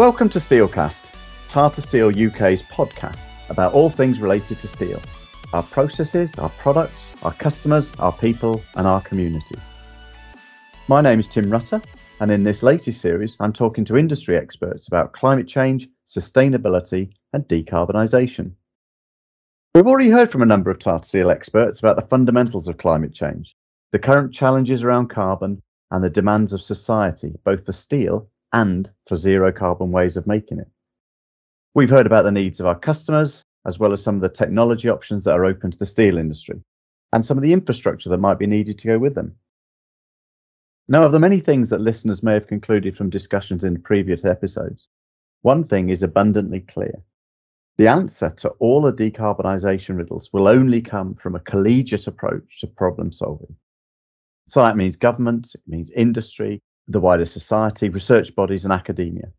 Welcome to Steelcast, Tata Steel UK's podcast about all things related to steel our processes, our products, our customers, our people, and our communities. My name is Tim Rutter, and in this latest series, I'm talking to industry experts about climate change, sustainability, and decarbonisation. We've already heard from a number of Tata Steel experts about the fundamentals of climate change, the current challenges around carbon, and the demands of society, both for steel and for zero carbon ways of making it. We've heard about the needs of our customers, as well as some of the technology options that are open to the steel industry, and some of the infrastructure that might be needed to go with them. Now, of the many things that listeners may have concluded from discussions in previous episodes, one thing is abundantly clear. The answer to all the decarbonisation riddles will only come from a collegiate approach to problem solving. So that means government, it means industry, the wider society, research bodies, and academia.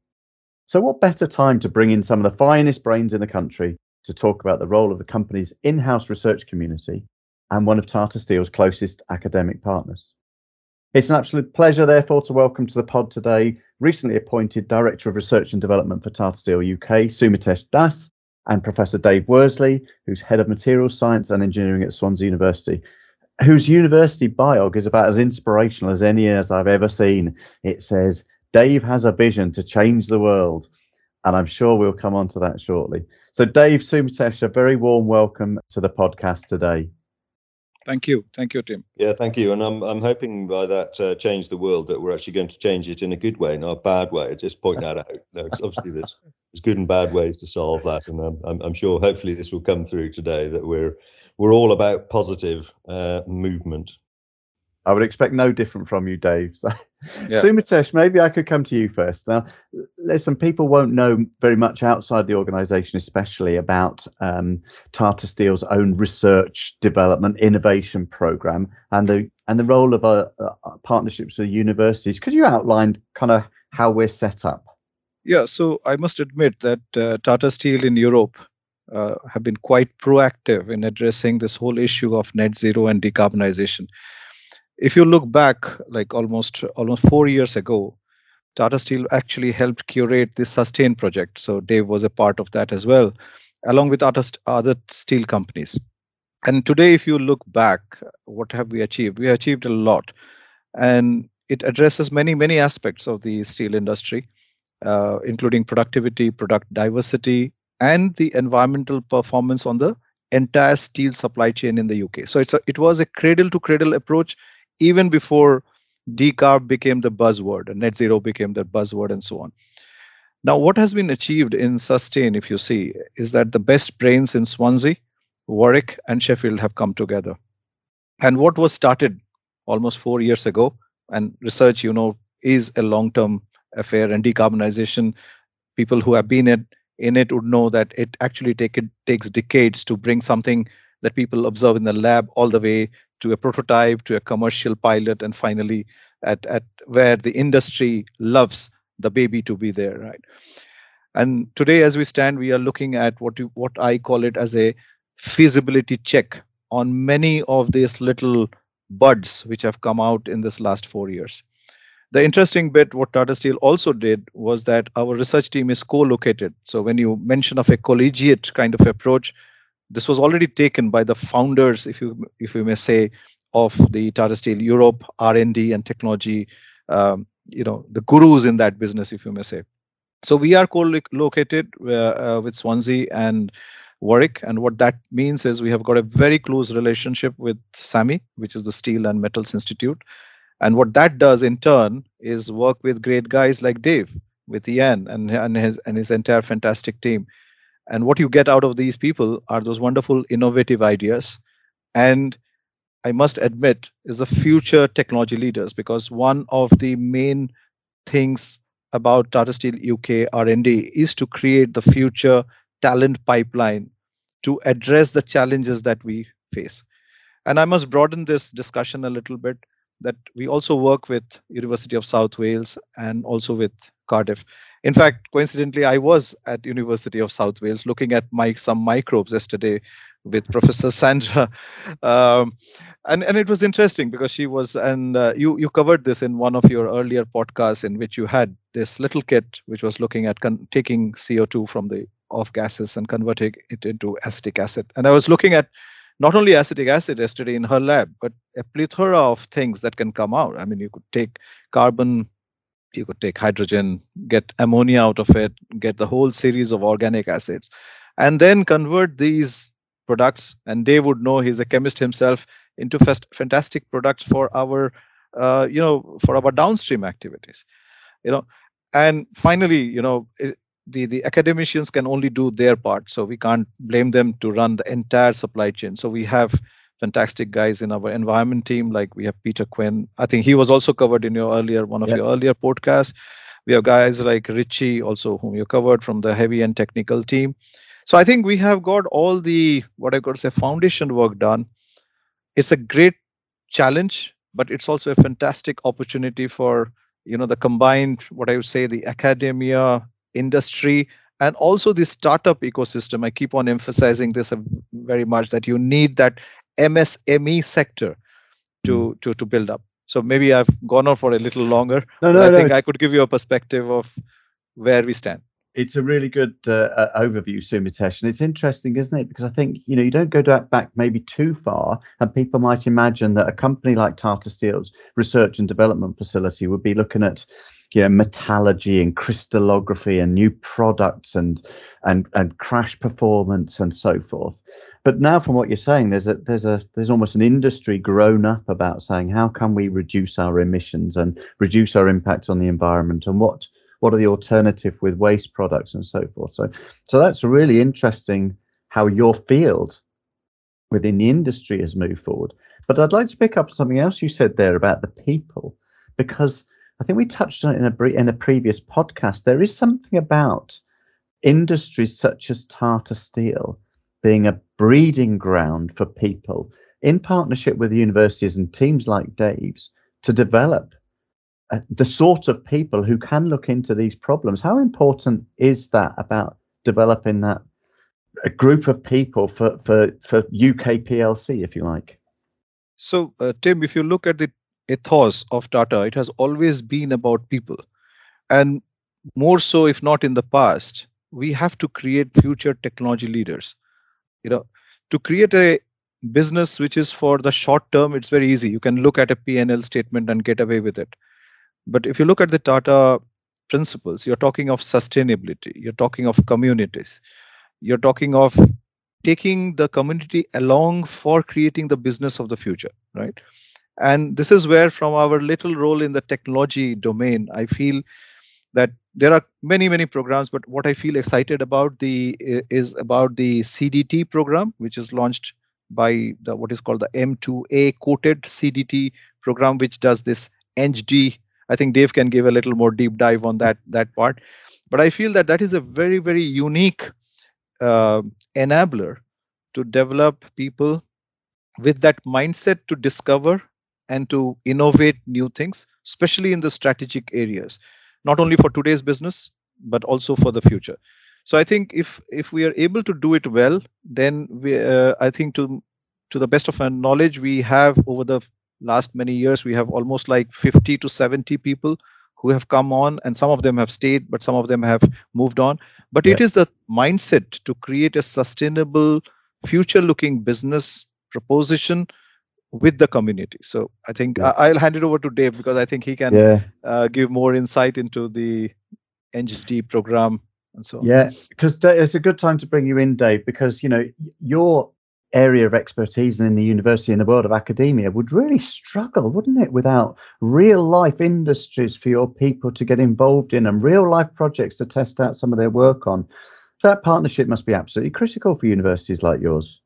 So, what better time to bring in some of the finest brains in the country to talk about the role of the company's in house research community and one of Tata Steel's closest academic partners? It's an absolute pleasure, therefore, to welcome to the pod today recently appointed Director of Research and Development for Tata Steel UK, Sumitesh Das, and Professor Dave Worsley, who's Head of Materials Science and Engineering at Swansea University whose university biog is about as inspirational as any as I've ever seen. It says, Dave has a vision to change the world. And I'm sure we'll come on to that shortly. So, Dave Sumitesh, a very warm welcome to the podcast today. Thank you. Thank you, Tim. Yeah, thank you. And I'm, I'm hoping by that uh, change the world that we're actually going to change it in a good way, not a bad way. Just point that out. No, obviously, there's, there's good and bad ways to solve that. And I'm, I'm, I'm sure hopefully this will come through today that we're we're all about positive uh, movement. I would expect no different from you, Dave. So, yeah. Sumitesh, maybe I could come to you first. Now, listen, people won't know very much outside the organisation, especially about um, Tata Steel's own research, development, innovation program, and the and the role of our, uh, uh, partnerships with universities. Could you outline kind of how we're set up? Yeah, so I must admit that uh, Tata Steel in Europe uh, have been quite proactive in addressing this whole issue of net zero and decarbonization. If you look back, like almost almost four years ago, Tata Steel actually helped curate the Sustain project. So Dave was a part of that as well, along with other, other steel companies. And today, if you look back, what have we achieved? We achieved a lot, and it addresses many many aspects of the steel industry, uh, including productivity, product diversity, and the environmental performance on the entire steel supply chain in the UK. So it's a, it was a cradle to cradle approach even before decarb became the buzzword and net zero became the buzzword and so on. Now, what has been achieved in Sustain, if you see, is that the best brains in Swansea, Warwick, and Sheffield have come together. And what was started almost four years ago, and research, you know, is a long term affair, and decarbonization, people who have been in in it would know that it actually take it takes decades to bring something that people observe in the lab all the way to a prototype to a commercial pilot and finally at, at where the industry loves the baby to be there right? And today as we stand we are looking at what you, what i call it as a feasibility check on many of these little buds which have come out in this last 4 years the interesting bit, what Tata Steel also did was that our research team is co-located. So when you mention of a collegiate kind of approach, this was already taken by the founders, if you if you may say, of the Tata Steel Europe R&D and technology, um, you know, the gurus in that business, if you may say. So we are co-located uh, uh, with Swansea and Warwick, and what that means is we have got a very close relationship with SAMI, which is the Steel and Metals Institute, and what that does in turn is work with great guys like Dave, with Ian and, and his and his entire fantastic team. And what you get out of these people are those wonderful innovative ideas. And I must admit, is the future technology leaders because one of the main things about Tata Steel UK R&D is to create the future talent pipeline to address the challenges that we face. And I must broaden this discussion a little bit that we also work with University of South Wales and also with Cardiff. In fact, coincidentally, I was at University of South Wales looking at my, some microbes yesterday, with Professor Sandra. Um, and and it was interesting because she was and uh, you you covered this in one of your earlier podcasts in which you had this little kit which was looking at con- taking CO2 from the off gases and converting it into acetic acid. And I was looking at not only acetic acid yesterday in her lab, but a plethora of things that can come out. I mean, you could take carbon, you could take hydrogen, get ammonia out of it, get the whole series of organic acids, and then convert these products. And Dave would know he's a chemist himself into fast, fantastic products for our, uh, you know, for our downstream activities. You know, and finally, you know, it, the the academicians can only do their part so we can't blame them to run the entire supply chain. So we have fantastic guys in our environment team like we have peter quinn. I think he was also covered in your earlier one of yeah. your earlier podcasts. We have guys like richie also whom you covered from the heavy and technical team. So i think we have got all the what i could say foundation work done. It's a great challenge but it's also a fantastic opportunity for you know the combined what i would say the academia industry and also the startup ecosystem. I keep on emphasizing this very much that you need that MSME sector to hmm. to to build up. So maybe I've gone on for a little longer. No, no, I no, think I could give you a perspective of where we stand. It's a really good uh, uh, overview, Sumitesh, and it's interesting, isn't it? Because I think you know you don't go back maybe too far, and people might imagine that a company like Tata Steel's research and development facility would be looking at you know, metallurgy and crystallography and new products and and and crash performance and so forth. But now, from what you're saying, there's a there's a there's almost an industry grown up about saying how can we reduce our emissions and reduce our impact on the environment and what what are the alternative with waste products and so forth. So so that's really interesting how your field within the industry has moved forward. But I'd like to pick up something else you said there about the people because I think we touched on it in a in a previous podcast. There is something about industries such as Tata Steel being a breeding ground for people in partnership with universities and teams like Dave's to develop uh, the sort of people who can look into these problems. How important is that about developing that a group of people for for for UK PLC, if you like? So, uh, Tim, if you look at the ethos of Tata. It has always been about people. And more so, if not in the past, we have to create future technology leaders. You know, to create a business which is for the short term, it's very easy. You can look at a P&L statement and get away with it. But if you look at the Tata principles, you're talking of sustainability, you're talking of communities, you're talking of taking the community along for creating the business of the future, right? And this is where, from our little role in the technology domain, I feel that there are many many programs but what i feel excited about the is about the cdt program which is launched by the what is called the m2a COATED cdt program which does this engd i think dave can give a little more deep dive on that that part. But i feel that that is a very very unique uh, enabler to develop people with that mindset to discover and to innovate new things, especially in the strategic areas, not only for today's business, but also for the future. So I think if if we are able to do it well, then we, uh, I think to to the best of our knowledge, we have over the last many years, we have almost like 50 to 70 people who have come on, and some of them have stayed, but some of them have moved on. But yeah. it is the mindset to create a sustainable, future-looking business proposition with the community. So I think yeah. I'll hand it over to Dave because I think he can yeah. uh, give more insight into the EngD program and so on. Yeah, because it's a good time to bring you in, Dave, because you know your area of expertise and in the university in the world of academia would really struggle, wouldn't it, without real life industries for your people to get involved in and real life projects to test out some of their work on. That partnership must be absolutely critical for universities like yours.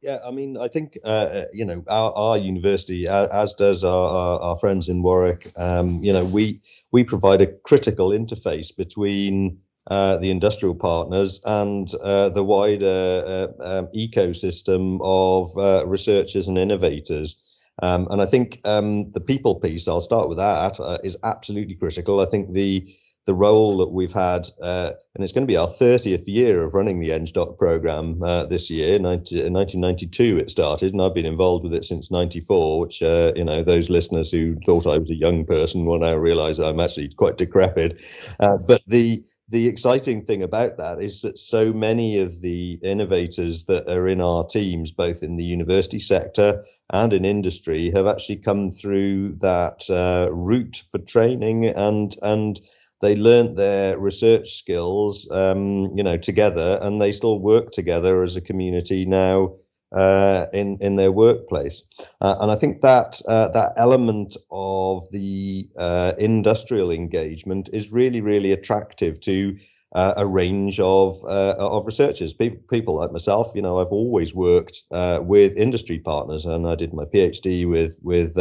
Yeah, I mean, I think uh, uh, you know our, our university, as, does our, our, our, friends in Warwick. Um, you know, we we provide a critical interface between uh, the industrial partners and uh, the wider uh, um, ecosystem of researchers and innovators. Um, and I think um, the people piece, I'll start with that, is absolutely critical. I think the the role that we've had, uh, and it's going to be our 30th year of running the ENGDOC program uh, this year. 19, 1992 it started, and I've been involved with it since 94. Which uh, you know, those listeners who thought I was a young person will now realise I'm actually quite decrepit. Uh, but the the exciting thing about that is that so many of the innovators that are in our teams, both in the university sector and in industry, have actually come through that uh, route for training and and they learnt their research skills, um, you know, together, and they still work together as a community now uh, in in their workplace. Uh, and I think that uh, that element of the uh, industrial engagement is really really attractive to. Uh, a range of uh, of researchers, people, people like myself. You know, I've always worked with industry partners, and I did my PhD with with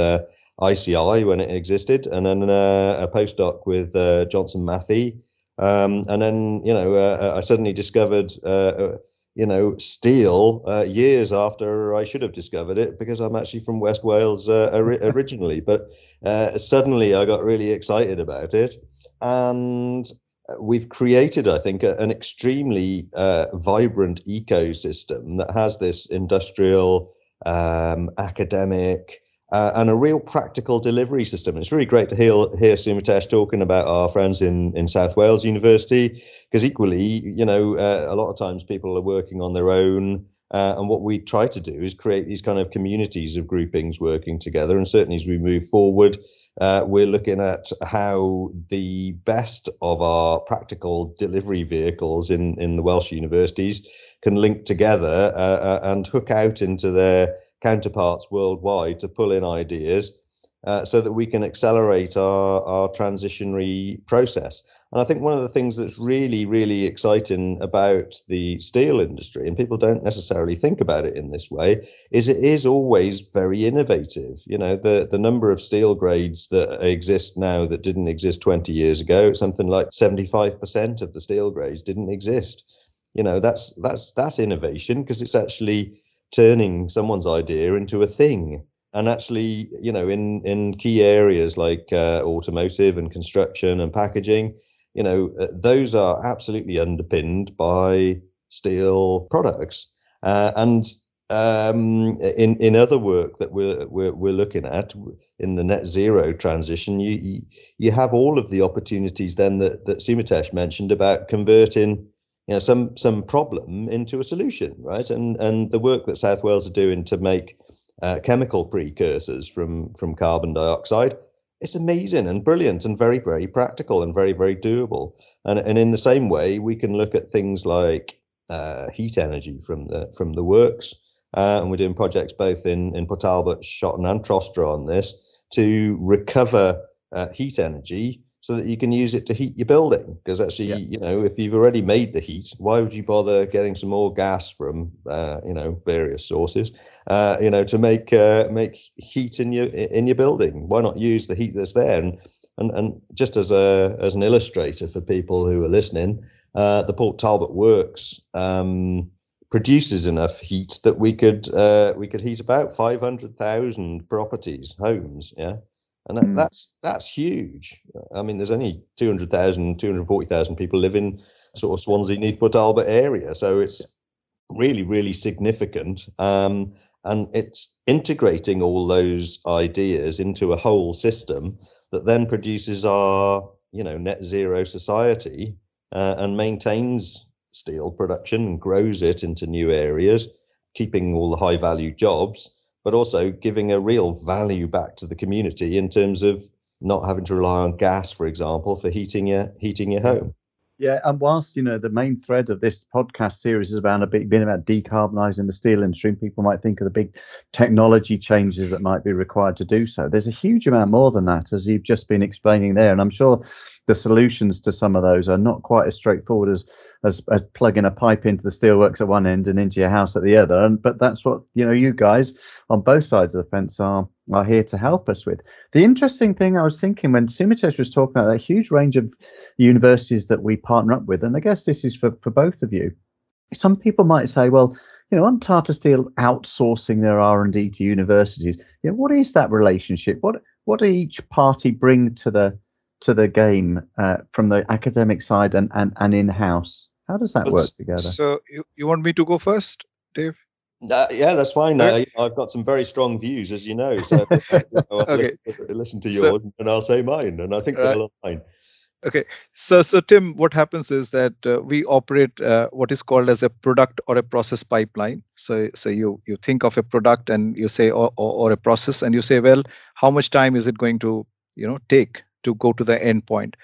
ICI when it existed, and then a postdoc with Johnson Matthey, um, and then you know I suddenly discovered you know, steel uh, years after I should have discovered it because I'm actually from West Wales uh, originally. But uh, suddenly I got really excited about it. And we've created, I think, a, an extremely uh, vibrant ecosystem that has this industrial, um, academic, uh, and a real practical delivery system. It's really great to hear, hear Sumitesh talking about our friends in, in South Wales University, because equally, you know, uh, a lot of times people are working on their own. Uh, and what we try to do is create these kind of communities of groupings working together. And certainly as we move forward, uh, we're looking at how the best of our practical delivery vehicles in, in the Welsh universities can link together uh, uh, and hook out into their counterparts worldwide to pull in ideas uh, so that we can accelerate our, our transitionary process. And I think one of the things that's really, really exciting about the steel industry, and people don't necessarily think about it in this way, is it is always very innovative. You know, the, the number of steel grades that exist now that didn't exist 20 years ago, something like 75% of the steel grades didn't exist. You know, that's that's that's innovation because it's actually turning someone's idea into a thing. And actually you know in in key areas like uh, automotive and construction and packaging you know uh, those are absolutely underpinned by steel products. Uh, and um, in in other work that we're, we're we're looking at in the net zero transition you you have all of the opportunities then that that Sumitesh mentioned about converting you know some some problem into a solution right? And and the work that south wales are doing to make uh, chemical precursors from from carbon dioxide it's amazing and brilliant and very very practical and very very doable. And and in the same way we can look at things like uh, heat energy from the from the works. Uh, and we're doing projects both in in Port Talbot, Shotton and Trostre on this to recover uh, heat energy so that you can use it to heat your building. Because actually, yeah. you know, if you've already made the heat, why would you bother getting some more gas from, uh, you know, various sources, uh, you know, to make uh, make heat in your in your building? Why not use the heat that's there? And and and just as a as an illustrator for people who are listening, uh, the Port Talbot Works. Um, produces enough heat that we could uh, we could heat about 500,000 properties homes yeah and that, mm. that's that's huge. I mean, there's only 200,000, 240,000 people live in sort of Swansea, Neath Talbot area, so it's really, really significant. Um, and it's integrating all those ideas into a whole system that then produces our, you know, net zero society uh, and maintains steel production and grows it into new areas, keeping all the high value jobs but also giving a real value back to the community in terms of not having to rely on gas, for example, for heating your heating your home. Yeah, and whilst you know the main thread of this podcast series is about a bit been about decarbonising the steel industry, and people might think of the big technology changes that might be required to do so. There's a huge amount more than that, as you've just been explaining there, and I'm sure the solutions to some of those are not quite as straightforward as as, as plugging a pipe into the steelworks at one end and into your house at the other. And but that's what you know you guys on both sides of the fence are are here to help us with. The interesting thing I was thinking when Sumitesh was talking about that huge range of universities that we partner up with, and I guess this is for, for both of you. Some people might say, well, you know, on Tata Steel outsourcing their R and D to universities, you know, what is that relationship? What what do each party bring to the to the game uh, from the academic side and, and, and in house? How does that work together? So you, you want me to go first, Dave? Uh, yeah, that's fine. Uh, I've got some very strong views, as you know. So uh, you know, okay. listen, listen, to yours, so, and I'll say mine, and I think right. they'll align. Okay, so so Tim, what happens is that uh, we operate uh, what is called as a product or a process pipeline. So so you you think of a product and you say or, or, or a process, and you say, well, how much time is it going to you know take to go to the end point?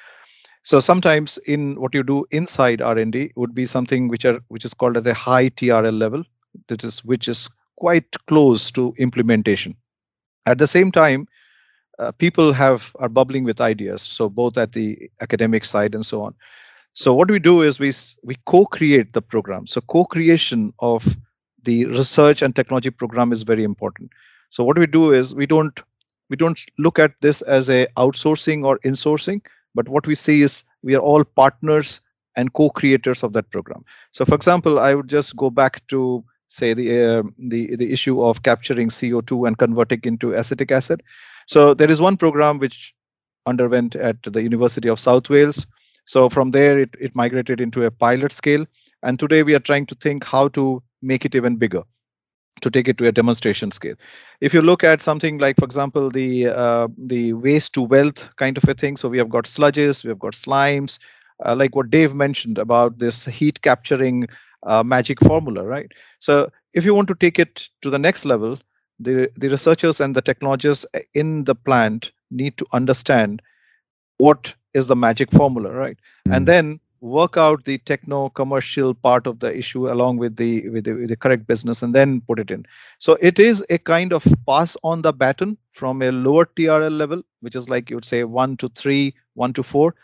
So sometimes in what you do inside R&D would be something which are which is called at a high TRL level, that is which is quite close to implementation. At the same time, uh, people have are bubbling with ideas so both at the academic side and so on. So what we do is we we co-create the program. So co-creation of the research and technology program is very important. So what we do is we don't we don't look at this as a outsourcing or insourcing but what we see is we are all partners and co-creators of that program so for example i would just go back to say the uh, the the issue of capturing co2 and converting into acetic acid so there is one program which underwent at the University of South Wales. So from there, it, it migrated into a pilot scale. And today we are trying to think how to make it even bigger to take it to a demonstration scale. If you look at something like, for example, the uh, the waste to wealth kind of a thing, so we have got sludges, we have got slimes, uh, like what Dave mentioned about this heat capturing uh, magic formula, right? So if you want to take it to the next level, the, the researchers and the technologists in the plant need to understand what is the magic formula, right? Mm. And hmm. then work out the techno commercial part of the issue along with the, with the with the correct business and then put it in. So it is a kind of pass on the baton from a lower trl level which is like you would say 1 to 3 1 to 4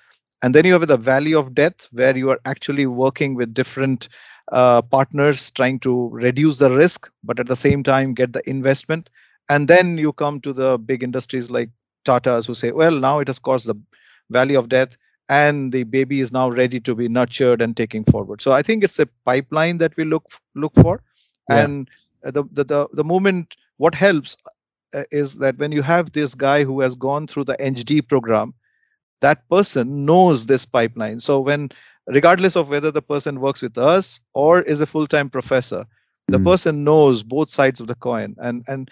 and then you have the valley of death where you are actually working with different uh, partners trying to reduce the risk, but at the same time get the investment. And then you come to the big industries like Tata's who say, well, now it has caused the valley of death and the baby is now ready to be nurtured and taking forward. So I think it's a pipeline that we look look for. Yeah. And the, the, the, the moment, what helps uh, is that when you have this guy who has gone through the EngD program, that person knows this pipeline. So when regardless of whether the person works with us or is a full-time professor the mm. person knows both sides of the coin and and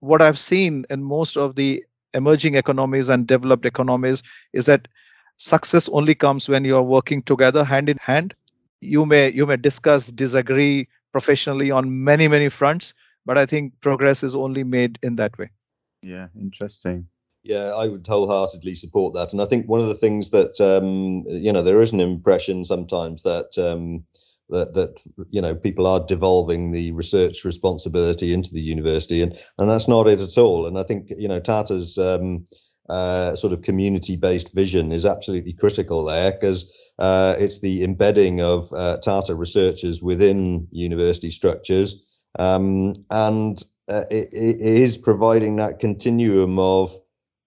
what i've seen in most of the emerging economies and developed economies is that success only comes when you're working together hand in hand you may you may discuss disagree professionally on many many fronts but i think progress is only made in that way yeah interesting yeah, I would wholeheartedly support that. And I think one of the things that um, you know there is an impression sometimes that um, that that you know people are devolving the research responsibility into the university, and and that's not it at all. And I think you know Tata's um, uh, sort of community-based vision is absolutely critical there because uh, it's the embedding of uh, Tata researchers within university structures, um, and uh, it, it is providing that continuum of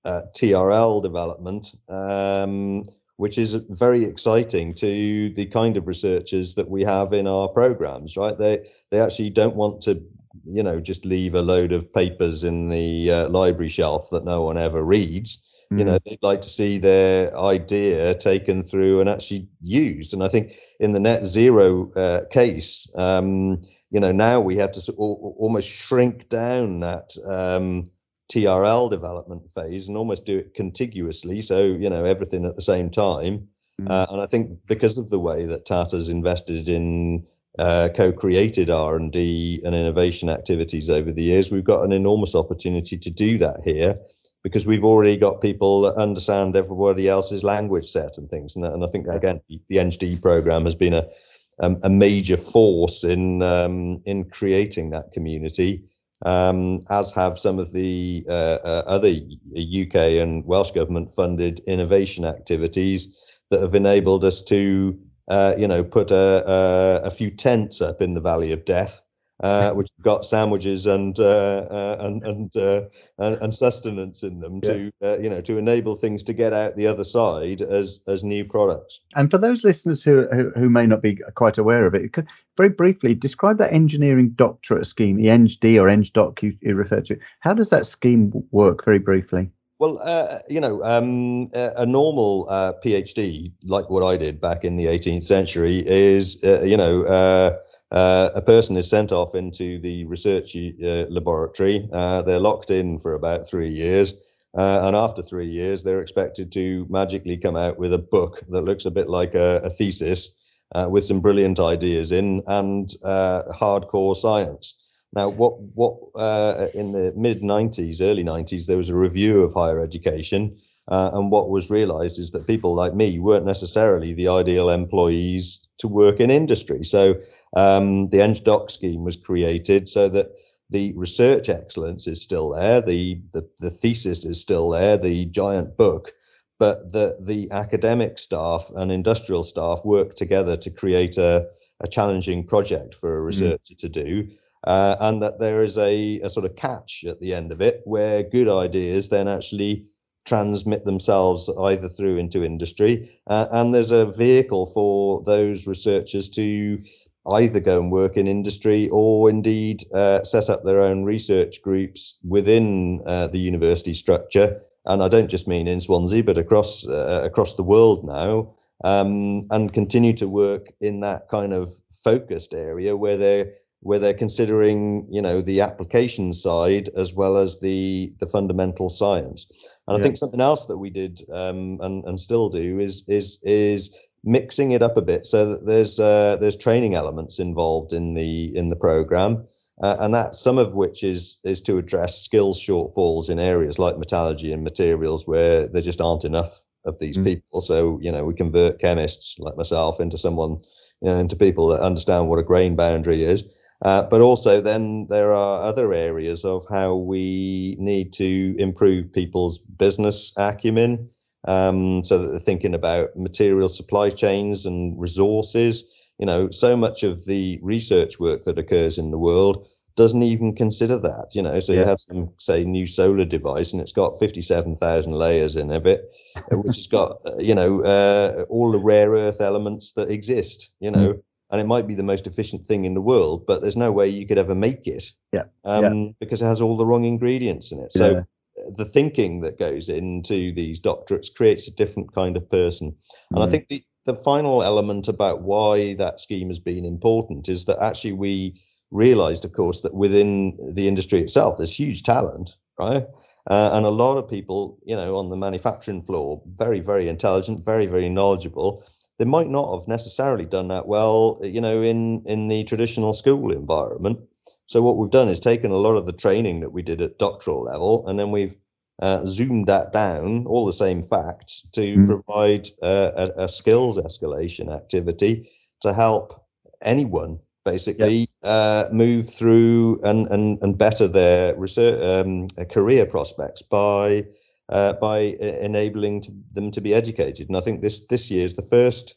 uh, TRL development, um, which is very exciting to the kind of researchers that we have in our programs. Right? They they actually don't want to, you know, just leave a load of papers in the uh, library shelf that no one ever reads. Mm. You know, they'd like to see their idea taken through and actually used. And I think in the net zero uh, case, um, you know, now we have to sort almost shrink down that. Um, TRL development phase and almost do it contiguously. So, you know, everything at the same time. Mm. Uh, and I think because of the way that Tata's invested in uh, co-created R&D and innovation activities over the years, we've got an enormous opportunity to do that here because we've already got people that understand everybody else's language set and things. And, and I think again, the EngD program has been a um, a major force in um, in creating that community um, as have some of the uh, uh, other UK and Welsh government funded innovation activities that have enabled us to, uh, you know, put a, a, a, few tents up in the Valley of Death uh, which have got sandwiches and uh, uh, and and, uh, and, and sustenance in them yeah. to uh, you know to enable things to get out the other side as as new products. And for those listeners who who, who may not be quite aware of it, could very briefly describe that engineering doctorate scheme, the EngD or EngDoc you, you refer to. How does that scheme work? Very briefly. Well, uh, you know, um, a, normal uh, PhD, like what I did back in the 18th century, is, uh, you know, uh, uh, a person is sent off into the research uh, laboratory. they're locked in for about three years. and after three years, they're expected to magically come out with a book that looks a bit like a, a thesis with some brilliant ideas in and hardcore science. Now, what what uh, in the mid '90s, early '90s, there was a review of higher education, uh, and what was realised is that people like me weren't necessarily the ideal employees to work in industry. So um, the Eng Doc scheme was created so that the research excellence is still there, the, the the thesis is still there, the giant book, but the the academic staff and industrial staff work together to create a a challenging project for a mm. researcher mm. to do uh, and that there is a, a sort of catch at the end of it where good ideas then actually transmit themselves either through into industry uh, and there's a vehicle for those researchers to either go and work in industry or indeed uh, set up their own research groups within uh, the university structure. And I don't just mean in Swansea but across uh, across the world now um, and continue to work in that kind of focused area where they're where they're considering, you know, the application side as well as the the fundamental science. And yeah. I think something else that we did um, and and still do is is is mixing it up a bit so that there's uh, there's training elements involved in the in the program. Uh, and that some of which is is to address skills shortfalls in areas like metallurgy and materials where there just aren't enough of these mm. people. So you know we convert chemists like myself into someone you know into people that understand what a grain boundary is. Uh, but also, then there are other areas of how we need to improve people's business acumen um, so that they're thinking about material supply chains and resources. You know, so much of the research work that occurs in the world doesn't even consider that. You know, so yeah. you have some say new solar device and it's got fifty-seven thousand layers in it, which has got uh, you know uh, all the rare earth elements that exist. You know. Mm and it might be the most efficient thing in the world, but there's no way you could ever make it. Yeah. Um, yeah. Because it has all the wrong ingredients in it. So yeah. the thinking that goes into these doctorates creates a different kind of person. And mm. I think the, the final element about why that scheme has been important is that actually we realized, of course, that within the industry itself, there's huge talent, right? Uh, and a lot of people, you know, on the manufacturing floor, very, very intelligent, very, very knowledgeable, they might not have necessarily done that well, you know, in in the traditional school environment. So what we've done is taken a lot of the training that we did at doctoral level, and then we've uh, zoomed that down, all the same facts, to mm. provide uh, a, a, skills escalation activity to help anyone basically yes. uh, move through and, and, and better their research um, career prospects by uh, by enabling to, them to be educated. And I think this this year is the first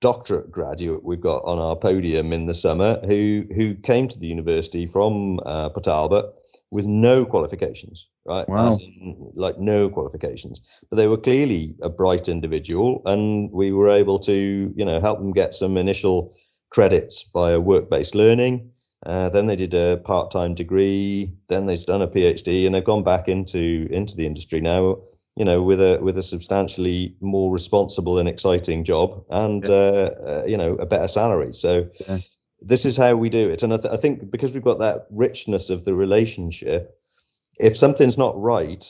doctorate graduate we've got on our podium in the summer who who came to the university from uh, Port Talbot with no qualifications, right? Wow. In, like no qualifications, but they were clearly a bright individual, and we were able to you know help them get some initial credits via work-based learning uh, then they did a part-time degree. Then they've done a PhD, and they've gone back into into the industry now. You know, with a with a substantially more responsible and exciting job, and yeah. uh, uh, you know, a better salary. So. Yeah. This is how we do it, and I, th- I think because we've got that richness of the relationship, if something's not right,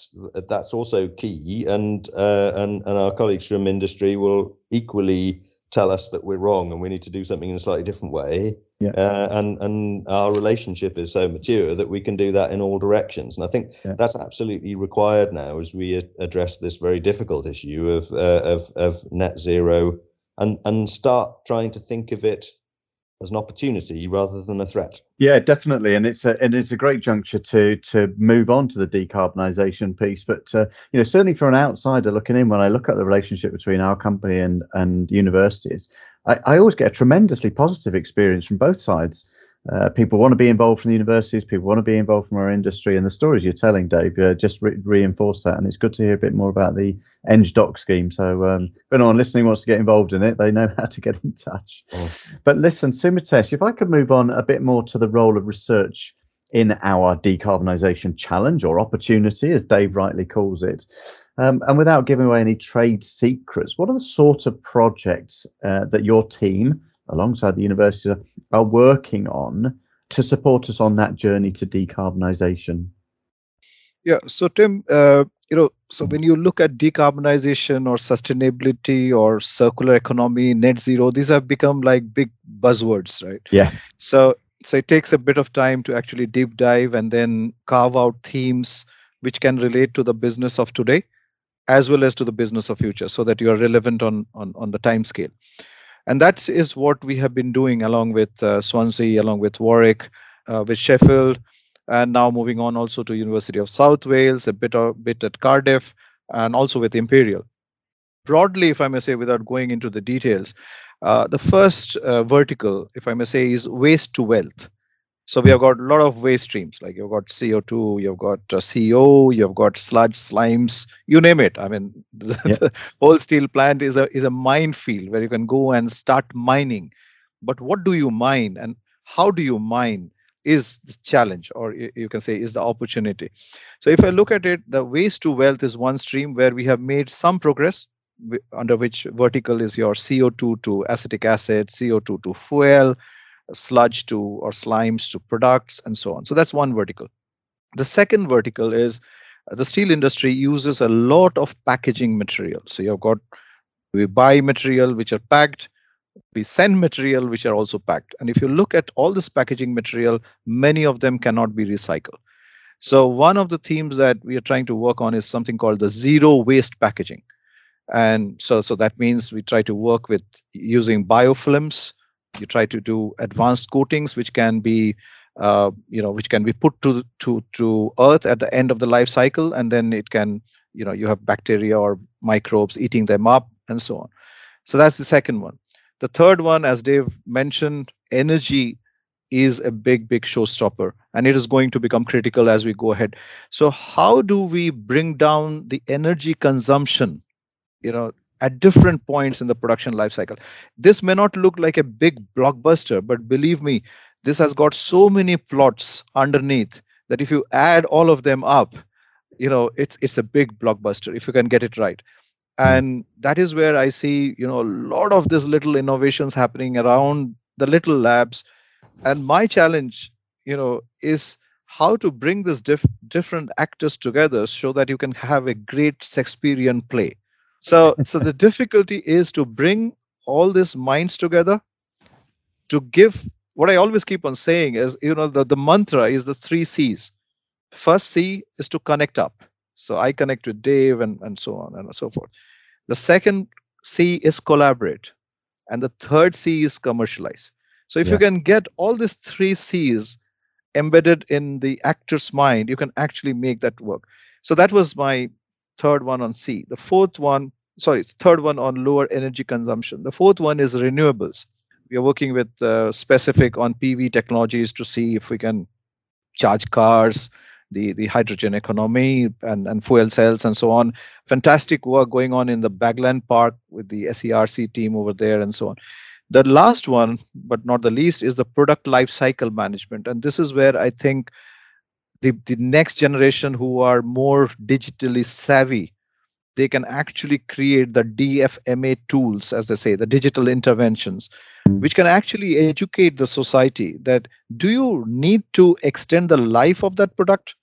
that's also key. And uh, and and our colleagues from industry will equally tell us that we're wrong and we need to do something in a slightly different way. Yeah. Uh, and and our relationship is so mature that we can do that in all directions. And I think yeah. that's absolutely required now as we address this very difficult issue of uh, of of net zero and and start trying to think of it as an opportunity rather than a threat. Yeah, definitely, and it's a and it's a great juncture to to move on to the decarbonisation piece. But uh, you know, certainly for an outsider looking in, when I look at the relationship between our company and and universities, I, I always get a tremendously positive experience from both sides. Uh, people want to be involved from the universities, people want to be involved from our industry, and the stories you're telling, Dave, uh, just re- reinforce that. And it's good to hear a bit more about the Eng Doc scheme. So um, if anyone listening wants to get involved in it, they know how to get in touch. Oh. But listen, Sumitesh, if I could move on a bit more to the role of research in our decarbonisation challenge or opportunity, as Dave rightly calls it. Um, and without giving away any trade secrets, what are the sort of projects uh, that your team, alongside the university, are working on to support us on that journey to decarbonisation? Yeah, so Tim, uh, you know, so when you look at decarbonization or sustainability or circular economy, net zero, these have become like big buzzwords, right? Yeah. So so it takes a bit of time to actually deep dive and then carve out themes which can relate to the business of today as well as to the business of future so that you are relevant on on, on the time scale and that is what we have been doing along with uh, swansea along with warwick uh, with sheffield and now moving on also to university of south wales a bit of bit at cardiff and also with imperial. Broadly if i may say without going into the details uh, the first uh, vertical if i may say is waste to wealth so we have got a lot of waste streams, like you've got CO2, you've got uh, CO, you've got sludge, slimes, you name it. I mean, the, yeah. the, whole steel plant is a is a minefield where you can go and start mining. But what do you mine and how do you mine is the challenge, or you can say is the opportunity. So if I look at it, the waste to wealth is one stream where we have made some progress under which vertical is your CO2 to acetic acid, CO2 to fuel, sludge to or slimes to products and so on. So that's one vertical. The second vertical is uh, the steel industry uses a lot of packaging material. So you've got we buy material which are packed, we send material which are also packed. And if you look at all this packaging material, many of them cannot be recycled. So one of the themes that we are trying to work on is something called the zero waste packaging. And so so that means we try to work with using biofilms you try to do advanced coatings which can be uh, you know which can be put to to to earth at the end of the life cycle and then it can you know you have bacteria or microbes eating them up and so on. So that's the second one. The third one as dave mentioned energy is a big big showstopper and it is going to become critical as we go ahead. So how do we bring down the energy consumption? You know at different points in the production life cycle. This may not look like a big blockbuster, but believe me, this has got so many plots underneath that if you add all of them up, you know, it's it's a big blockbuster if you can get it right. And that is where I see, you know, a lot of these little innovations happening around the little labs. And my challenge, you know, is how to bring these diff- different actors together so that you can have a great Shakespearean play so so the difficulty is to bring all these minds together to give what i always keep on saying is you know the, the mantra is the three c's. First c is to connect up. So i connect with dave and, and so on and so forth. The second c is collaborate. And the third c is commercialize. So if yeah. you can get all these three c's embedded in the actor's mind you can actually make that work. So that was my third one on C. The fourth one, sorry, third one on lower energy consumption. The fourth one is renewables. We are working with uh, specific on PV technologies to see if we can charge cars, the, the hydrogen economy and, and fuel cells and so on. Fantastic work going on in the Baglan Park with the SERC team over there and so on. The last one, but not the least, is the product life cycle management. And this is where I think the, the next generation who are more digitally savvy they can actually create the dfma tools as they say the digital interventions which can actually educate the society that do you need to extend the life of that product?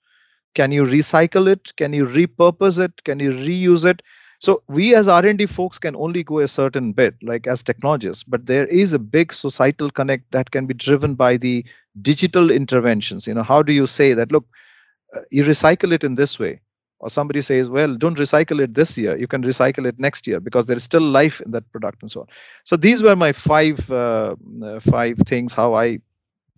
Can you recycle it? Can you repurpose it? Can you reuse it so we as r&d folks can only go a certain bit like as technologists but there is a big societal connect that can be driven by the digital interventions. You know how do you say that look uh, you recycle it in this way or somebody says well don't recycle it this year you can recycle it next year because there is still life in that product and so on. So these were my five uh, uh five things how i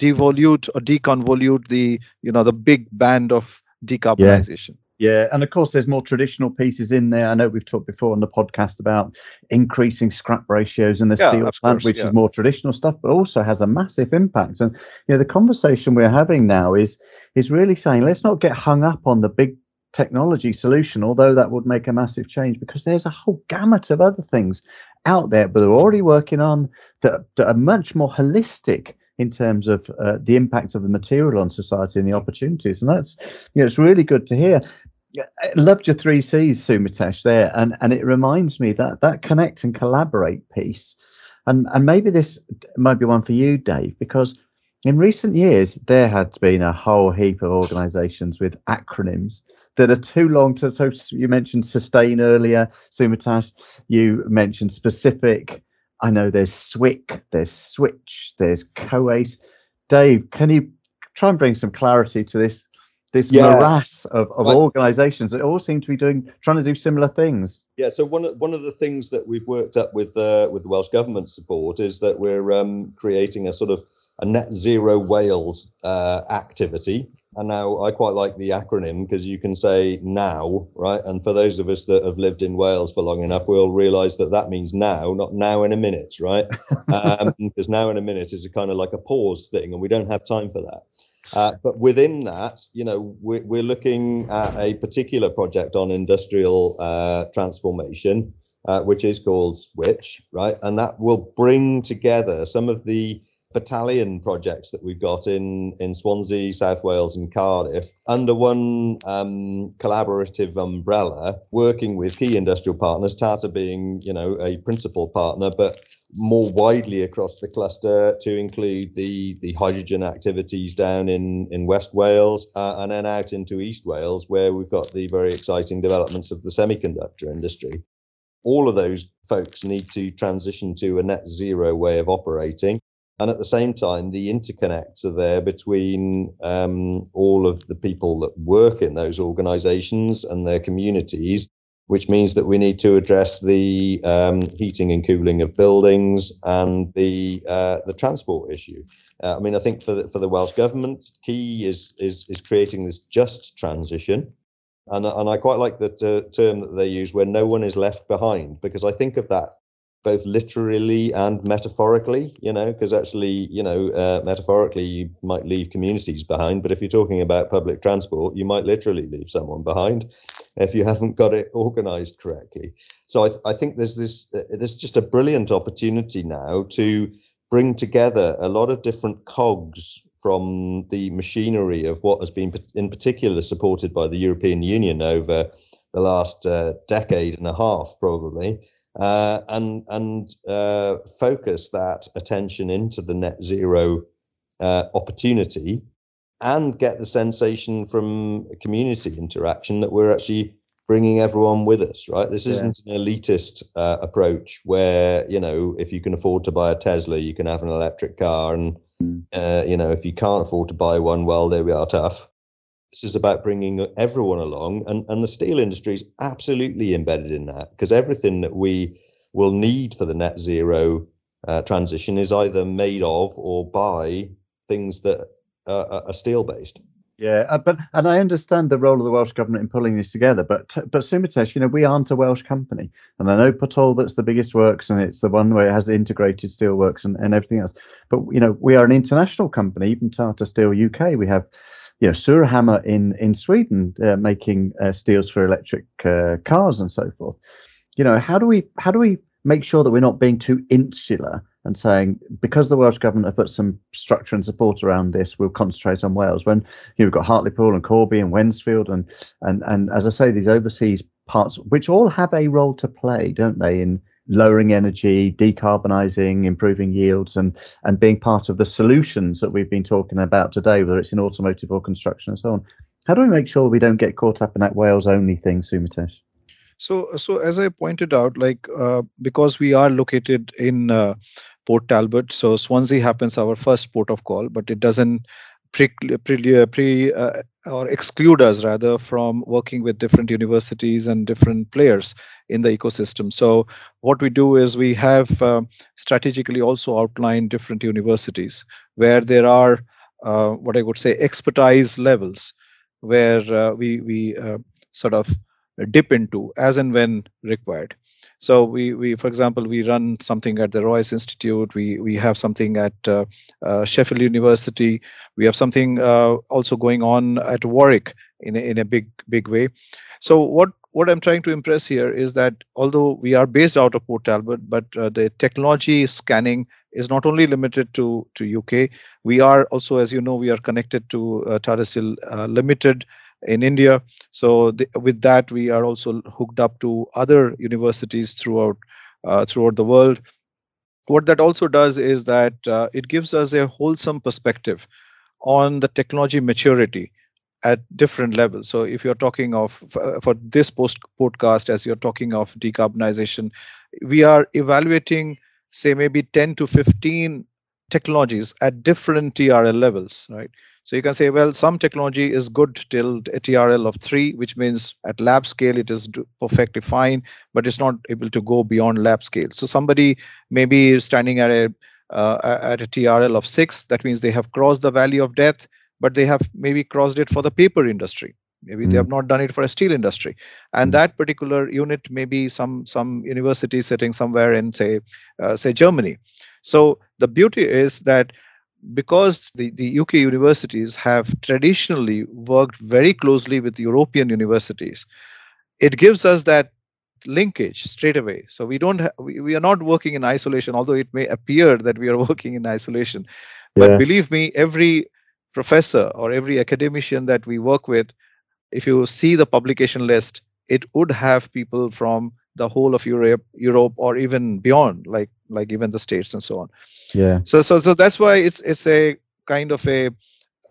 devolute or deconvolute the you know the big band of decarbonization. yeah. Yeah, and of course, there's more traditional pieces in there. I know we've talked before on the podcast about increasing scrap ratios in the yeah, steel plant, course, which yeah. is more traditional stuff, but also has a massive impact. And you know, the conversation we're having now is is really saying let's not get hung up on the big technology solution, although that would make a massive change, because there's a whole gamut of other things out there, but they're already working on that, that are much more holistic in terms of uh, the impact of the material on society and the opportunities. And that's, you know, it's really good to hear. Loved your three C's, Sumitesh, there, and and it reminds me that that connect and collaborate piece, and and maybe this might be one for you, Dave, because in recent years there had been a whole heap of organisations with acronyms that are too long to. So you mentioned sustain earlier, Sumitesh. You mentioned specific. I know there's SWIC, there's Switch, there's COACE. Dave, can you try and bring some clarity to this this yeah. morass of, of organizations that all seem to be doing trying to do similar things. Yeah so one of one of the things that we've worked up with uh, with the welsh government support is that we're um, creating a sort of a net zero wales uh, activity. And now i quite like the acronym because you can say now right? And for those of us that have lived in wales for long enough we'll realize that that means now not now in a minute right? Because um, now in a minute is a kind of like a pause thing and we don't have time for that uh, but within that, you know, we're, we're, looking at a particular project on industrial uh, transformation, uh, which is called Switch, right? And that will bring together some of the battalion projects that we've got in in Swansea, South Wales, and Cardiff under one um, collaborative umbrella, working with key industrial partners. Tata being, you know, a principal partner, but more widely across the cluster to include the the hydrogen activities down in in West Wales uh, and then out into East Wales, where we've got the very exciting developments of the semiconductor industry. All of those folks need to transition to a net zero way of operating. And at the same time, the interconnects are there between um, all of the people that work in those organizations and their communities which means that we need to address the um, heating and cooling of buildings and the uh, the transport issue. Uh, I mean, I think for the, for the Welsh government, key is is is creating this just transition, and and I quite like the uh, term that they use where no one is left behind because I think of that both literally and metaphorically, you know, because actually, you know, uh, metaphorically, you might leave communities behind, but if you're talking about public transport, you might literally leave someone behind if you haven't got it organized correctly. So I, th- I think there's this, uh, there's just a brilliant opportunity now to bring together a lot of different cogs from the machinery of what has been, in particular, supported by the European Union over the last uh, decade and a half, probably uh, and and uh, focus that attention into the net zero uh, opportunity, and get the sensation from community interaction that we're actually bringing everyone with us. Right, this isn't an elitist uh, approach where you know if you can afford to buy a Tesla, you can have an electric car, and mm. uh, you know if you can't afford to buy one, well, there we are, tough. This is about bringing everyone along, and, and the steel industry is absolutely embedded in that because everything that we will need for the net zero uh, transition is either made of or by things that are steel based. Yeah, uh, but and I understand the role of the Welsh government in pulling this together, but but Sumitesh, you know, we aren't a Welsh company, and I know Port Talbot's the biggest works, and it's the one where it has integrated steelworks and, and everything else. But you know, we are an international company, even Tata Steel UK. We have you know, in in Sweden uh, making uh, steels for electric uh, cars and so forth. You know, how do we how do we make sure that we're not being too insular and saying because the Welsh government have put some structure and support around this, we'll concentrate on Wales. When you know, we've got Hartlepool and Corby and Wednesfield and and and as I say, these overseas parts, which all have a role to play, don't they, in lowering energy, decarbonising, improving yields, and and being part of the solutions that we've been talking about today, whether it's in automotive or construction and so on. How do we make sure we don't get caught up in that Wales only thing, Sumitesh? So, so as I pointed out, like uh, because we are located in uh, Port Talbot, so Swansea happens our first port of call, but it doesn't pre, pre, pre uh, or exclude us rather from working with different universities and different players in the ecosystem. So what we do is we have uh, strategically also outlined different universities where there are uh, what I would say expertise levels where uh, we we uh, sort of dip into as and when required. So we, we, for example, we run something at the Royce Institute. We we have something at uh, uh, Sheffield University. We have something uh, also going on at Warwick in a, in a big big way. So what what I'm trying to impress here is that although we are based out of Port Talbot, but uh, the technology scanning is not only limited to to UK. We are also, as you know, we are connected to uh, uh, Limited in India. So the, with that, we are also hooked up to other universities throughout uh, throughout the world. What that also does is that uh, it gives us a wholesome perspective on the technology maturity at different levels. So if you're talking of for this post podcast, as you're talking of decarbonization, we are evaluating say maybe 10 to 15 technologies at different TRL levels, right? So you can say, well, some technology is good till a TRL of three, which means at lab scale it is perfectly fine, but it's not able to go beyond lab scale. So somebody maybe standing at a uh, at a TRL of six, that means they have crossed the valley of death, but they have maybe crossed it for the paper industry. Maybe mm. they have not done it for a steel industry, and mm. that particular unit may be some some university sitting somewhere in say uh, say Germany. So the beauty is that because the, the UK universities have traditionally worked very closely with European universities, it gives us that linkage straight away. So we don't ha- we, we are not working in isolation, although it may appear that we are working in isolation. But yeah. believe me, every professor or every academician that we work with, if you see the publication list, it would have people from the whole of Europe, Europe, or even beyond, like like even the states and so on. Yeah. So so so that's why it's it's a kind of a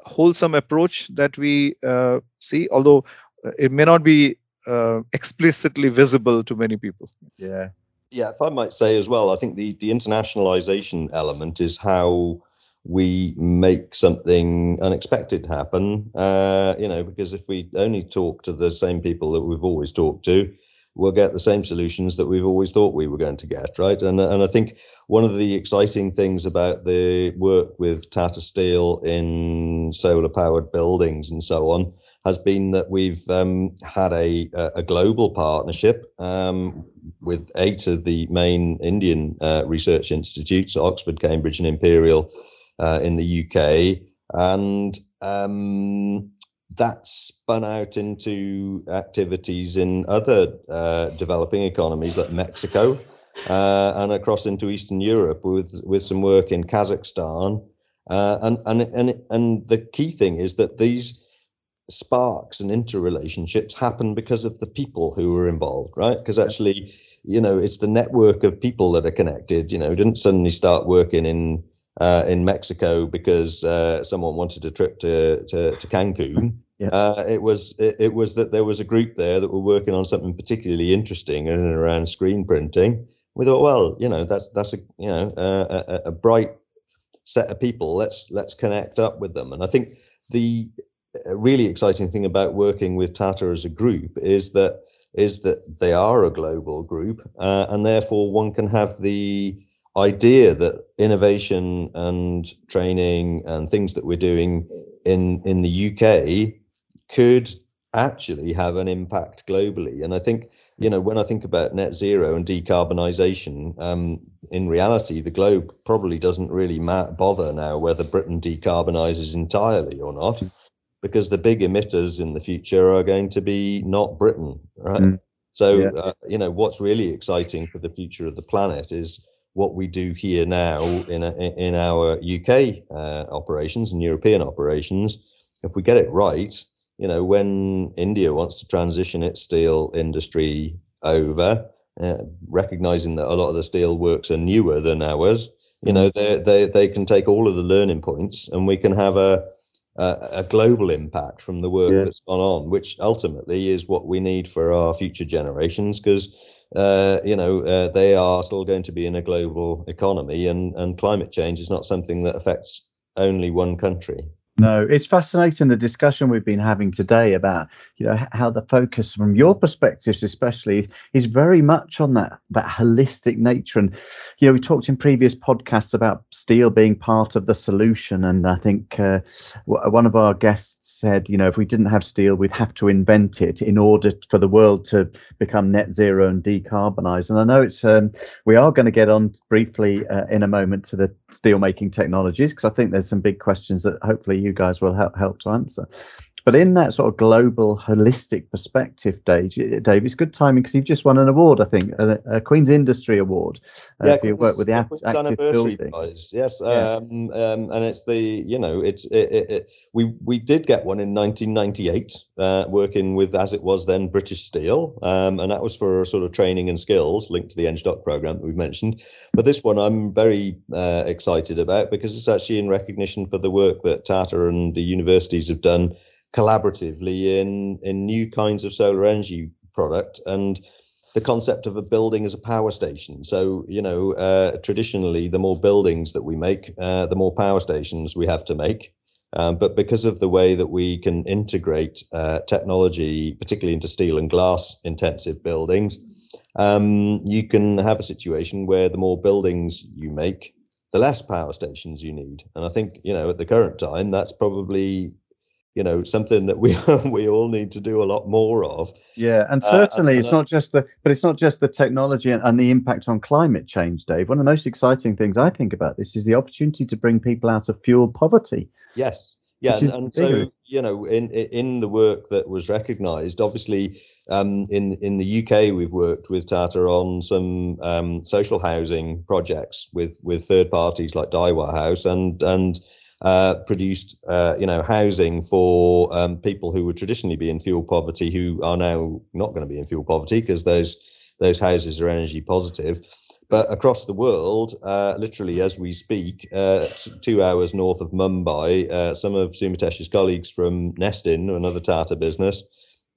wholesome approach that we uh, see, although uh, it may not be uh, explicitly visible to many people. Yeah. Yeah, if I might say as well, I think the the internationalization element is how we make something unexpected happen. Uh, you know, because if we only talk to the same people that we've always talked to, we'll get the same solutions that we've always thought we were going to get, right? And and I think one of the exciting things about the work with Tata Steel in solar powered buildings and so on has been that we've um, had a a global partnership um, with eight of the main Indian uh, research institutes, Oxford, Cambridge, and Imperial uh, in the UK, and um, that spun out into activities in other uh, developing economies like Mexico uh, and across into Eastern Europe with with some work in Kazakhstan. Uh, and and and and the key thing is that these sparks and interrelationships happen because of the people who are involved, right? Because actually, you know, it's the network of people that are connected. You know, didn't suddenly start working in uh, in Mexico because uh, someone wanted a trip to to, to Cancun. Yeah. Uh, it was it, it, was that there was a group there that were working on something particularly interesting and around screen printing. We thought, well, you know, that's that's a you know a, a bright set of people. Let's let's connect up with them. And I think the really exciting thing about working with Tata as a group is that is that they are a global group, uh, and therefore one can have the idea that innovation and training and things that we're doing in in the UK could actually have an impact globally. And I think, you know, when I think about net zero and decarbonisation, um, in reality, the globe probably doesn't really bother now whether Britain decarbonises entirely or not, because the big emitters in the future are going to be not Britain, right? Mm. So, yeah. uh, you know, what's really exciting for the future of the planet is what we do here now in a, in our UK uh, operations and European operations. If we get it right, you know, when India wants to transition its steel industry over, uh, recognizing that a lot of the steel works are newer than ours, you know, they they they can take all of the learning points, and we can have a a, a global impact from the work yeah. that's gone on, which ultimately is what we need for our future generations, because uh, you know, uh, they are still going to be in a global economy, and, and climate change is not something that affects only one country. No, it's fascinating the discussion we've been having today about you know how the focus from your perspectives, especially, is very much on that that holistic nature. And you know, we talked in previous podcasts about steel being part of the solution, and I think uh, one of our guests said, you know, if we didn't have steel, we'd have to invent it in order for the world to become net zero and decarbonize. And I know it's um, we are going to get on briefly uh, in a moment to the steel making technologies because I think there's some big questions that hopefully you guys will help help to answer. But in that sort of global, holistic perspective, Dave, Dave it's good timing because you've just won an award, I think, a, a Queen's Industry Award uh, yeah, for your work with the Queen's Anniversary Prize. Yes, yeah. um, um, and it's the you know it's it, it, it, we we did get one in 1998, uh, working with as it was then British Steel, um, and that was for sort of training and skills linked to the ENGDOC program that we've mentioned. But this one I'm very uh, excited about because it's actually in recognition for the work that Tata and the universities have done collaboratively in in new kinds of solar energy product and the concept of a building as a power station. So, you know, uh, traditionally, the more buildings that we make, uh, the more power stations we have to make. Um, but because of the way that we can integrate uh, technology, particularly into steel and glass intensive buildings, um, you can have a situation where the more buildings you make, the less power stations you need. And I think, you know, at the current time, that's probably you know something that we we all need to do a lot more of. Yeah and certainly uh, and, it's not just the but it's not just the technology and, and, the impact on climate change dave. One of the most exciting things i think about this is the opportunity to bring people out of fuel poverty. Yes. Yeah and, and so you know in in the work that was recognized obviously um, in in the uk we've worked with tata on some um, social housing projects with with third parties like daiwa house and and uh, produced, uh, you know, housing for um, people who would traditionally be in fuel poverty, who are now not going to be in fuel poverty because those those houses are energy positive. But across the world, uh, literally as we speak, uh, two hours north of Mumbai, uh, some of Sumitesh's colleagues from Nest-In, another Tata business,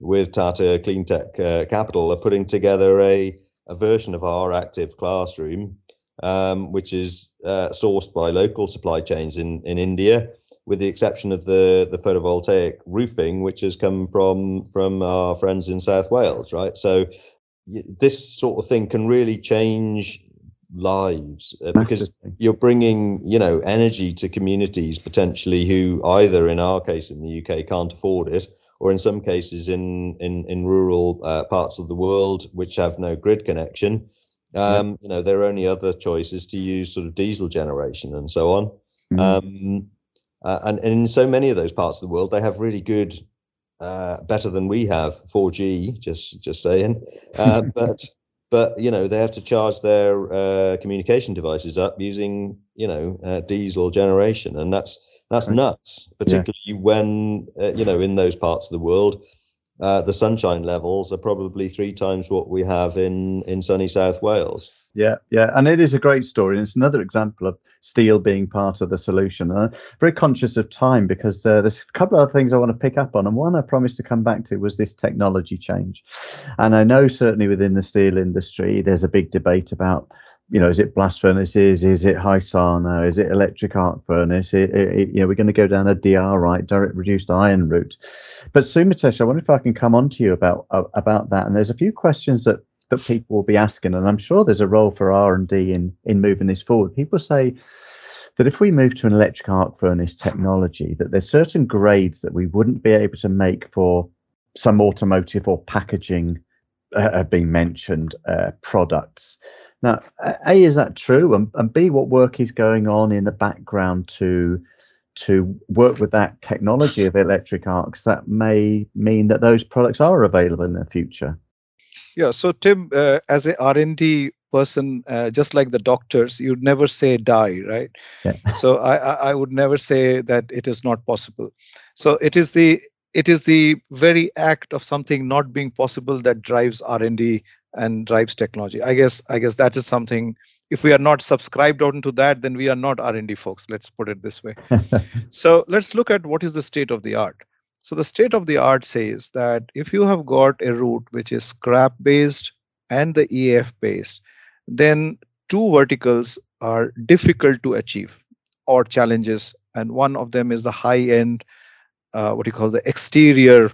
with Tata Cleantech uh, Capital, are putting together a, a version of our active classroom um, which is uh, sourced by local supply chains in, in India, with the exception of the, the photovoltaic roofing, which has come from from our friends in South Wales, right? So this sort of thing can really change lives uh, because you're bringing you know energy to communities potentially who either in our case in the UK can't afford it or in some cases in in in rural uh, parts of the world which have no grid connection um, yeah. You know, there are only other choices to use sort of diesel generation and so on. Mm-hmm. Um, uh, and, and in so many of those parts of the world, they have really good, uh, better than we have 4G. Just just saying, uh, but but you know they have to charge their uh, communication devices up using you know uh, diesel generation, and that's that's nuts. Particularly yeah. when uh, you know in those parts of the world uh, the sunshine levels are probably three times what we have in in sunny South Wales. Yeah, yeah, and it is a great story, and it's another example of steel being part of the solution. And I'm very conscious of time because uh, there's a couple of other things I want to pick up on, and one I promised to come back to was this technology change. And I know certainly within the steel industry, there's a big debate about you know, is it blast furnaces? Is it HIsarna? Is it electric arc furnace? It, it, it, you know, we're going to go down a DR, right, direct reduced iron route. But Sumitesh, I wonder if I can come on to you about uh, about that. And there's a few questions that that people will be asking, and I'm sure there's a role for R and D in in moving this forward. People say that if we move to an electric arc furnace technology, that there's certain grades that we wouldn't be able to make for some automotive or packaging uh, have been mentioned uh, products. Now, A, is that true? And, and B, what work is going on in the background to to work with that technology of electric arcs that may mean that those products are available in the future? Yeah. So Tim, uh, as a R&D person, uh, just like the doctors, you'd never say die, right? Yeah. so I, I would never say that it is not possible. So it is the it is the very act of something not being possible that drives R&D and drives technology. I guess i guess that is something if we are not subscribed onto that then we are not r&d folks let's put it this way. So let's look at what is the state of the art. So the state of the art says that if you have got a route which is scrap based and the EAF based then two verticals are difficult to achieve or challenges and one of them is the high end uh, what you call the exterior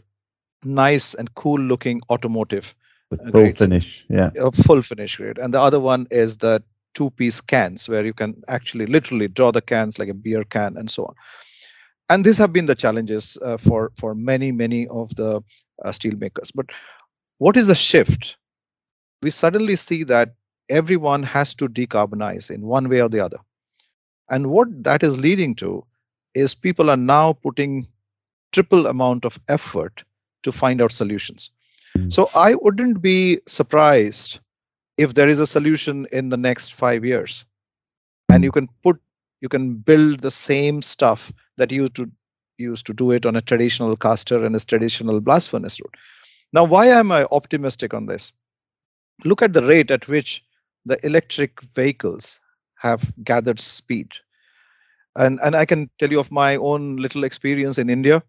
nice and cool looking automotive full grades. finish, yeah. A full finish grade. And the other one is the two piece cans where you can actually literally draw the cans like a beer can and so on. And these have been the challenges uh, for, for many, many of the uh, steel makers. But what is the shift? We suddenly see that everyone has to decarbonize in one way or the other. And what that is leading to is people are now putting triple amount of effort to find out solutions. Mm. So I wouldn't be surprised if there is a solution in the next five years, and you can put you can build the same stuff that you to used to do it on a traditional caster and a traditional blast furnace route. Now, why am I optimistic on this? Look at the rate at which the electric vehicles have gathered speed. And, and I can tell you of my own little experience in India.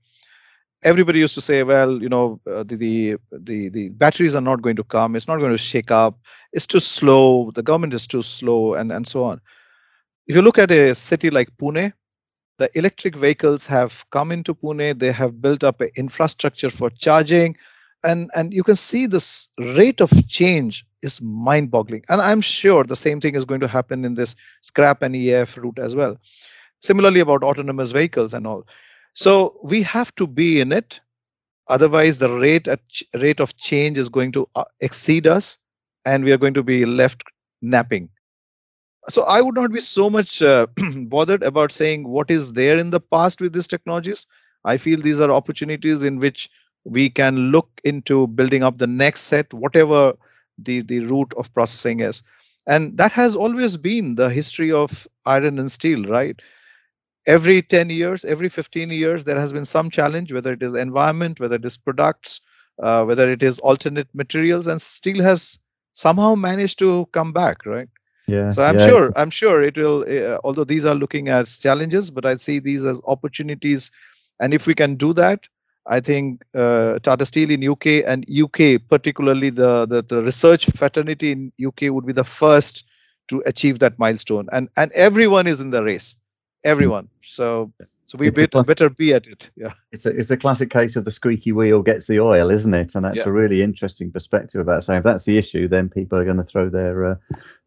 Everybody used to say, well, you know, uh, the, the, the, the batteries are not going to come. It's not going to shake up. It's too slow. The government is too slow, and, and so on. If you look at a city like Pune, the electric vehicles have come into Pune. They have built up an infrastructure for charging and and you can see this rate of change is mind-boggling and i'm sure the same thing is going to happen in this scrap and EAF route as well similarly about autonomous vehicles and all so we have to be in it otherwise the rate at rate of change is going to uh, exceed us and we are going to be left napping so i would not be so much uh, bothered about saying what is there in the past with these technologies i feel these are opportunities in which we can look into building up the next set, whatever the, the route of processing is. And that has always been the history of iron and steel, right? Every 10 years, every 15 years, there has been some challenge, whether it is environment, whether it is products, uh, whether it is alternate materials, and steel has somehow managed to come back, right? Yeah. So I'm yeah, sure, I'm sure it will. Uh, although these are looking as challenges, but I see these as opportunities, and if we can do that, I think uh, Tata Steel in UK and UK, particularly the, the, the research fraternity in UK, would be the first to achieve that milestone, and and everyone is in the race, everyone. So so we better, better be at it. Yeah, it's a it's a classic case of the squeaky wheel gets the oil, isn't it? And that's yeah. a really interesting perspective about saying if that's the issue, then people are going to throw their uh,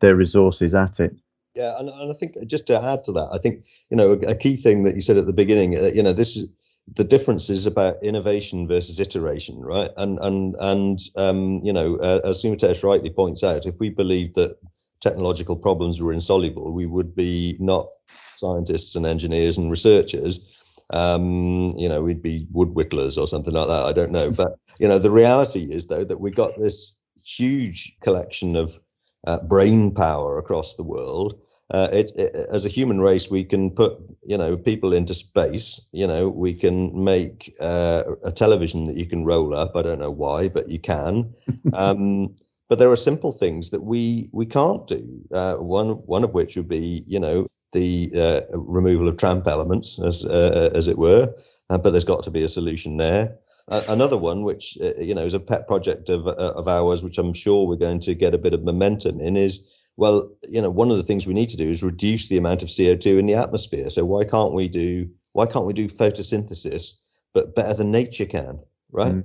their resources at it. Yeah, and, and I think just to add to that, I think you know a, a key thing that you said at the beginning, uh, you know, this is the difference is about innovation versus iteration, right? And and and um, you know, uh, as Sumitesh rightly points out, if we believed that technological problems were insoluble, we would be not scientists and engineers and researchers. Um, you know, we'd be wood whittlers or something like that. I don't know, but you know, the reality is though that we got this huge collection of uh, brain power across the world uh, it, it, as a human race, we can put you know people into space. You know, we can make uh, a television that you can roll up. I don't know why, but you can. um, but there are simple things that we we can't do. Uh, one one of which would be you know the uh, removal of tramp elements, as uh, as it were. Uh, but there's got to be a solution there. another one, which you know is a pet project of of ours, which I'm sure we're going to get a bit of momentum in, is well, you know, one of the things we need to do is reduce the amount of CO2 in the atmosphere. So why can't we do why can't we do photosynthesis, but better than nature can, right? Mm.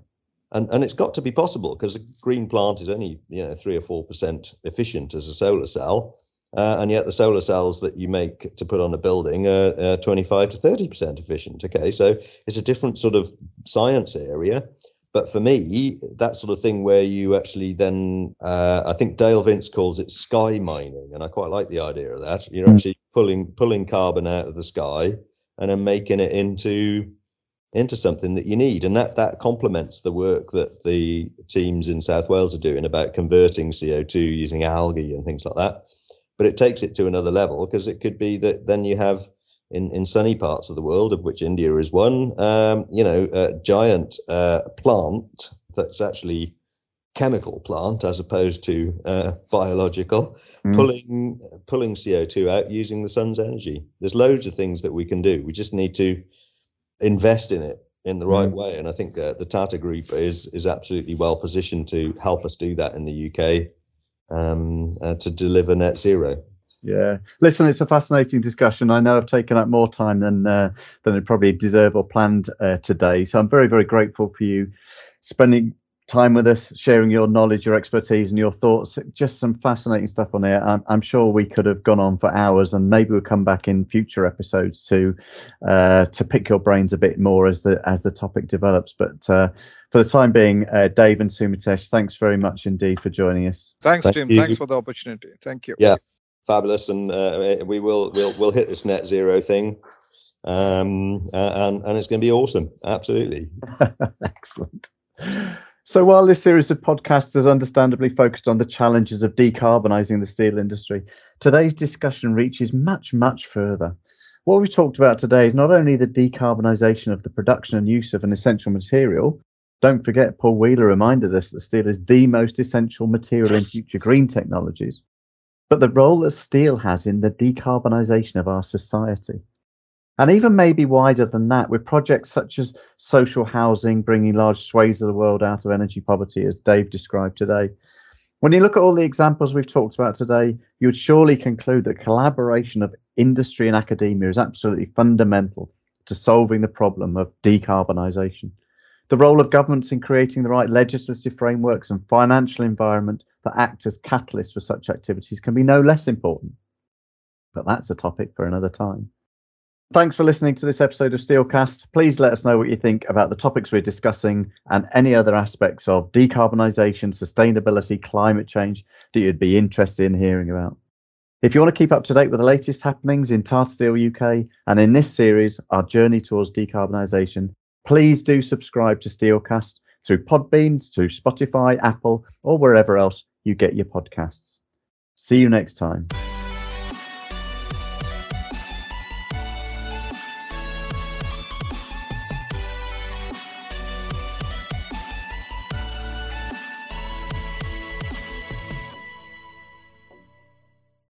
And and it's got to be possible because a green plant is only you know three or four percent efficient as a solar cell, uh, and yet the solar cells that you make to put on a building are, are 25 to 30 percent efficient. Okay, so it's a different sort of science area. But for me, that sort of thing where you actually then, uh, I think Dale Vince calls it sky mining, and I quite like the idea of that. You're mm. actually pulling pulling carbon out of the sky and then making it into into something that you need, and that that complements the work that the teams in South Wales are doing about converting CO2 using algae and things like that. But it takes it to another level because it could be that then you have in, in sunny parts of the world, of which India is one, um, you know, a giant uh, plant that's actually chemical plant as opposed to uh, biological, mm. pulling pulling CO2 out using the sun's energy. There's loads of things that we can do. We just need to invest in it in the right mm. way, and I think uh, the Tata Group is is absolutely well positioned to help us do that in the UK um, uh, to deliver net zero. Yeah, listen, it's a fascinating discussion. I know I've taken up more time than uh, than I probably deserve or planned uh, today. So I'm very, very grateful for you spending time with us, sharing your knowledge, your expertise, and your thoughts. Just some fascinating stuff on here. I'm, I'm sure we could have gone on for hours, and maybe we'll come back in future episodes to uh, to pick your brains a bit more as the as the topic develops. But uh, for the time being, uh, Dave and Sumitesh, thanks very much indeed for joining us. Thanks, Thank Tim. You. Thanks for the opportunity. Thank you. Yeah fabulous, and uh, we will we'll we'll hit this net zero thing. um, and and it's going to be awesome. Absolutely, excellent. So while this series of podcasts is understandably focused on the challenges of decarbonising the steel industry, today's discussion reaches much, much further. What we've talked about today is not only the decarbonisation of the production and use of an essential material. Don't forget, Paul Wheeler reminded us that steel is the most essential material in future green technologies, but the role that steel has in the decarbonisation of our society. And even maybe wider than that, with projects such as social housing bringing large swathes of the world out of energy poverty, as Dave described today. When you look at all the examples we've talked about today, you would surely conclude that collaboration of industry and academia is absolutely fundamental to solving the problem of decarbonisation. The role of governments in creating the right legislative frameworks and financial environment that act as catalysts for such activities can be no less important. But that's a topic for another time. Thanks for listening to this episode of Steelcast. Please let us know what you think about the topics we're discussing and any other aspects of decarbonisation, sustainability, climate change that you'd be interested in hearing about. If you want to keep up to date with the latest happenings in Tata Steel UK and in this series, our journey towards decarbonisation, please do subscribe to Steelcast through Podbean, through Spotify, Apple, or wherever else you get your podcasts. See you next time.